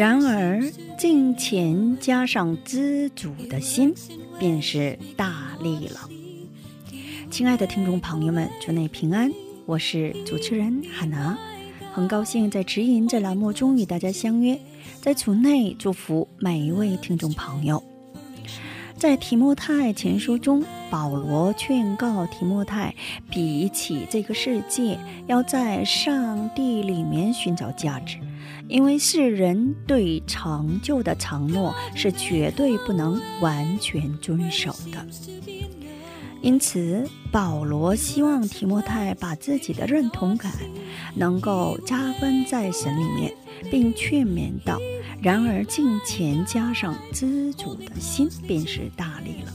然而，敬虔加上知足的心，便是大利了。亲爱的听众朋友们，祝内平安，我是主持人海娜，很高兴在指引这栏目中与大家相约，在组内祝福每一位听众朋友。在提摩太前书中，保罗劝告提摩太，比起这个世界，要在上帝里面寻找价值，因为世人对成就的承诺是绝对不能完全遵守的。因此，保罗希望提摩太把自己的认同感能够扎根在神里面，并劝勉道。然而，敬虔加上知足的心，便是大力了。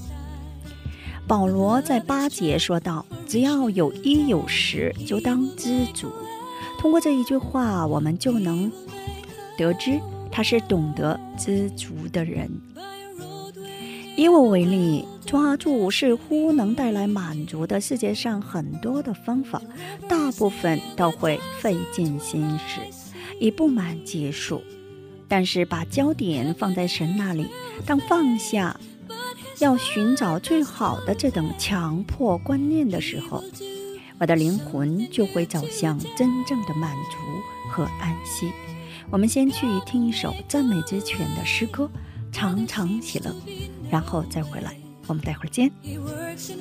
保罗在八节说道：“只要有一有十，就当知足。”通过这一句话，我们就能得知他是懂得知足的人。以我为例，抓住似乎能带来满足的世界上很多的方法，大部分都会费尽心思，以不满结束。但是把焦点放在神那里，当放下要寻找最好的这等强迫观念的时候，我的灵魂就会走向真正的满足和安息。我们先去听一首赞美之泉的诗歌，常常喜乐，然后再回来。我们待会儿见。He works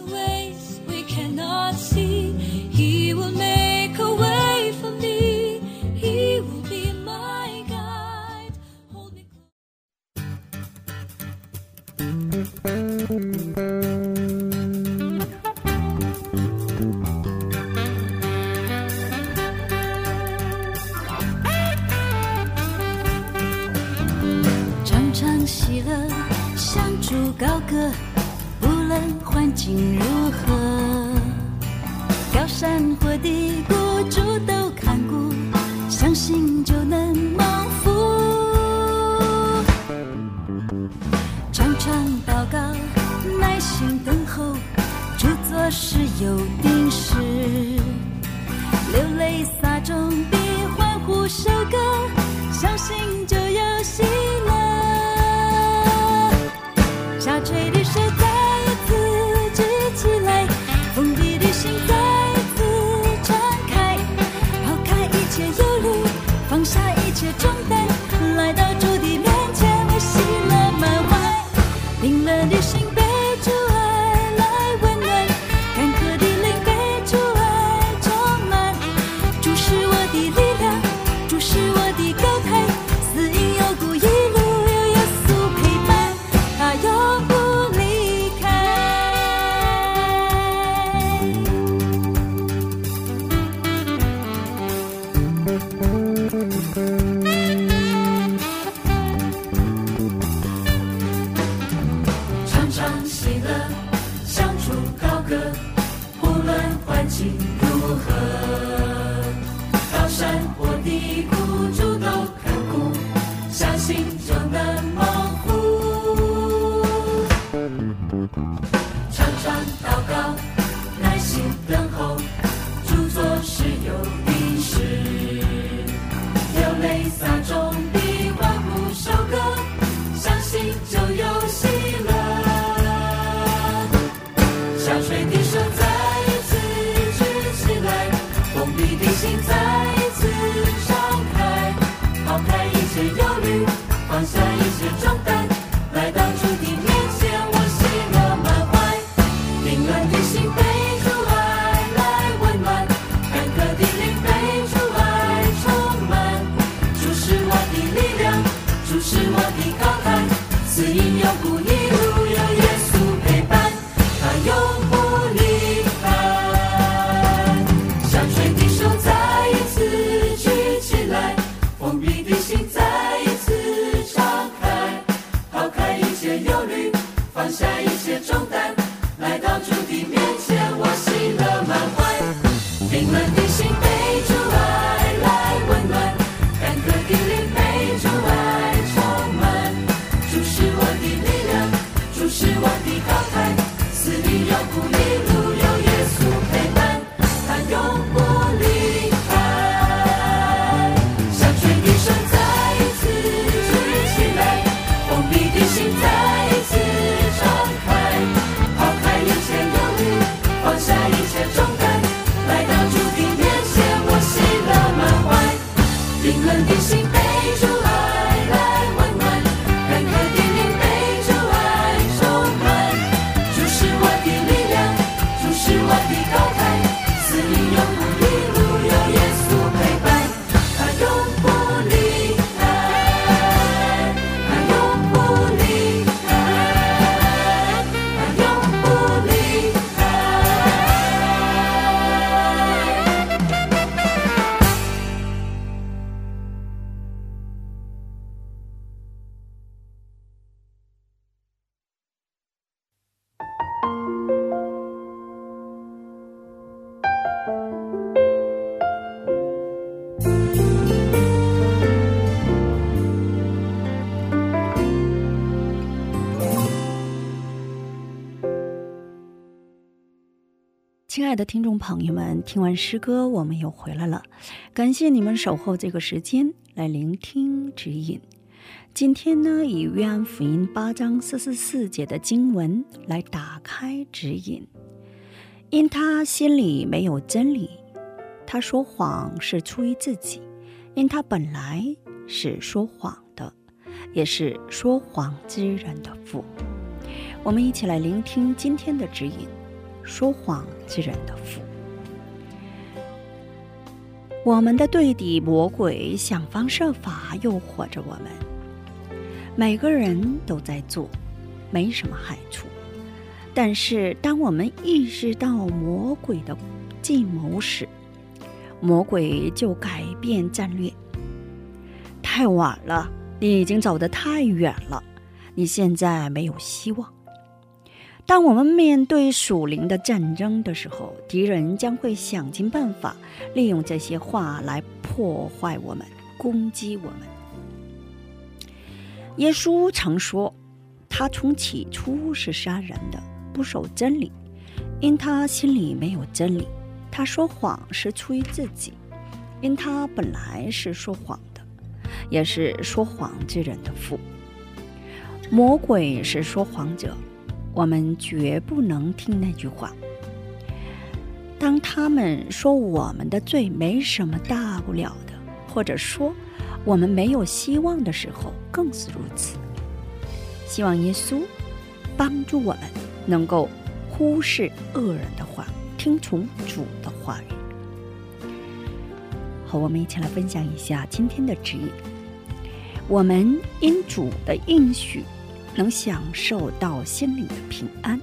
就能忧虑，放下一切重担，来到主的面前，我喜乐满怀，爱的听众朋友们，听完诗歌，我们又回来了。感谢你们守候这个时间来聆听指引。今天呢，以约翰福音八章四十四节的经文来打开指引。因他心里没有真理，他说谎是出于自己，因他本来是说谎的，也是说谎之人的父。我们一起来聆听今天的指引。说谎之人的福。我们的对敌魔鬼想方设法诱惑着我们，每个人都在做，没什么害处。但是，当我们意识到魔鬼的计谋时，魔鬼就改变战略。太晚了，你已经走得太远了，你现在没有希望。当我们面对属灵的战争的时候，敌人将会想尽办法利用这些话来破坏我们、攻击我们。耶稣曾说：“他从起初是杀人的，不守真理，因他心里没有真理。他说谎是出于自己，因他本来是说谎的，也是说谎之人的父。魔鬼是说谎者。”我们绝不能听那句话。当他们说我们的罪没什么大不了的，或者说我们没有希望的时候，更是如此。希望耶稣帮助我们能够忽视恶人的话，听从主的话语。好，我们一起来分享一下今天的指引。我们因主的应许。能享受到心灵的平安，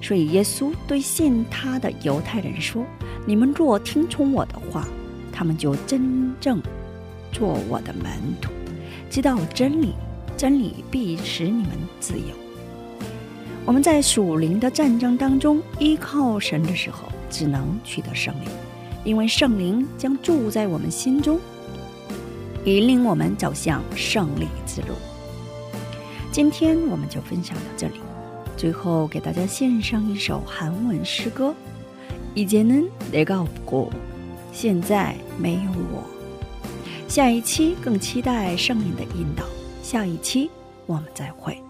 所以耶稣对信他的犹太人说：“你们若听从我的话，他们就真正做我的门徒，知道真理，真理必使你们自由。”我们在属灵的战争当中依靠神的时候，只能取得胜利，因为圣灵将住在我们心中，引领我们走向胜利之路。今天我们就分享到这里，最后给大家献上一首韩文诗歌《이제는내가없고》，现在没有我。下一期更期待圣灵的引导，下一期我们再会。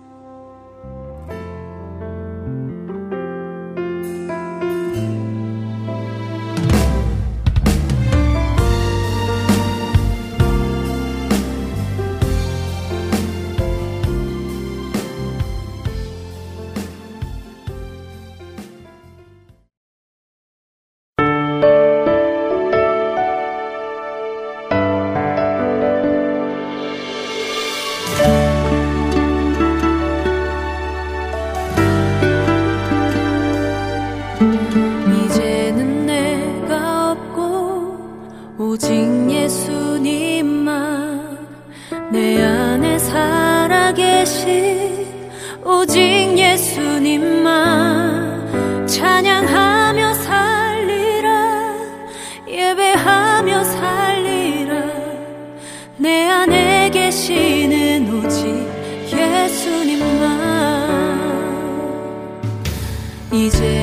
이제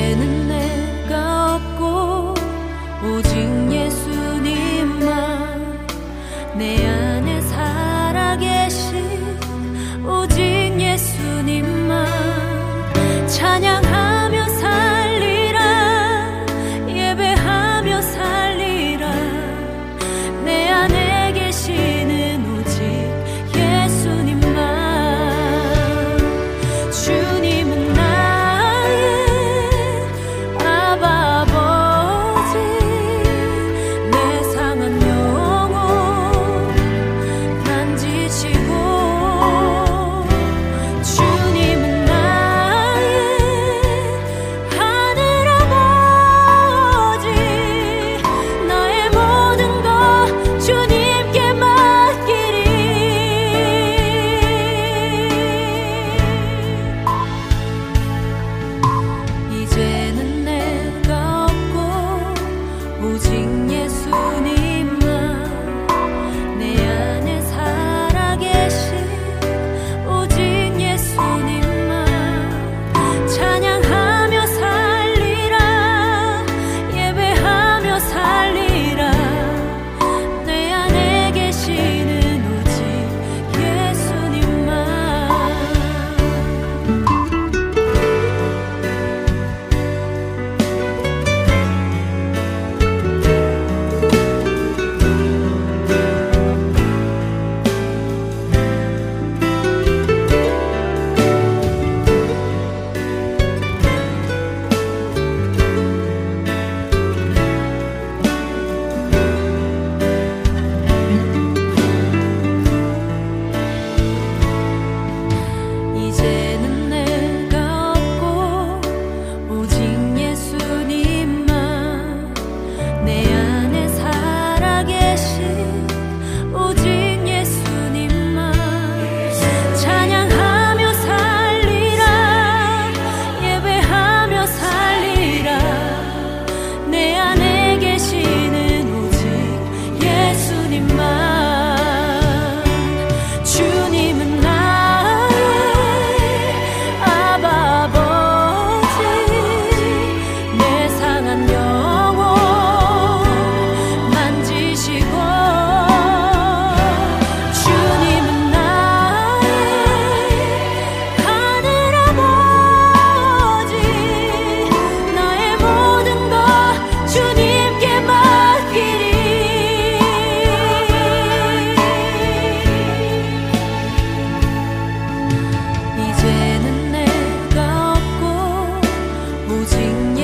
不尽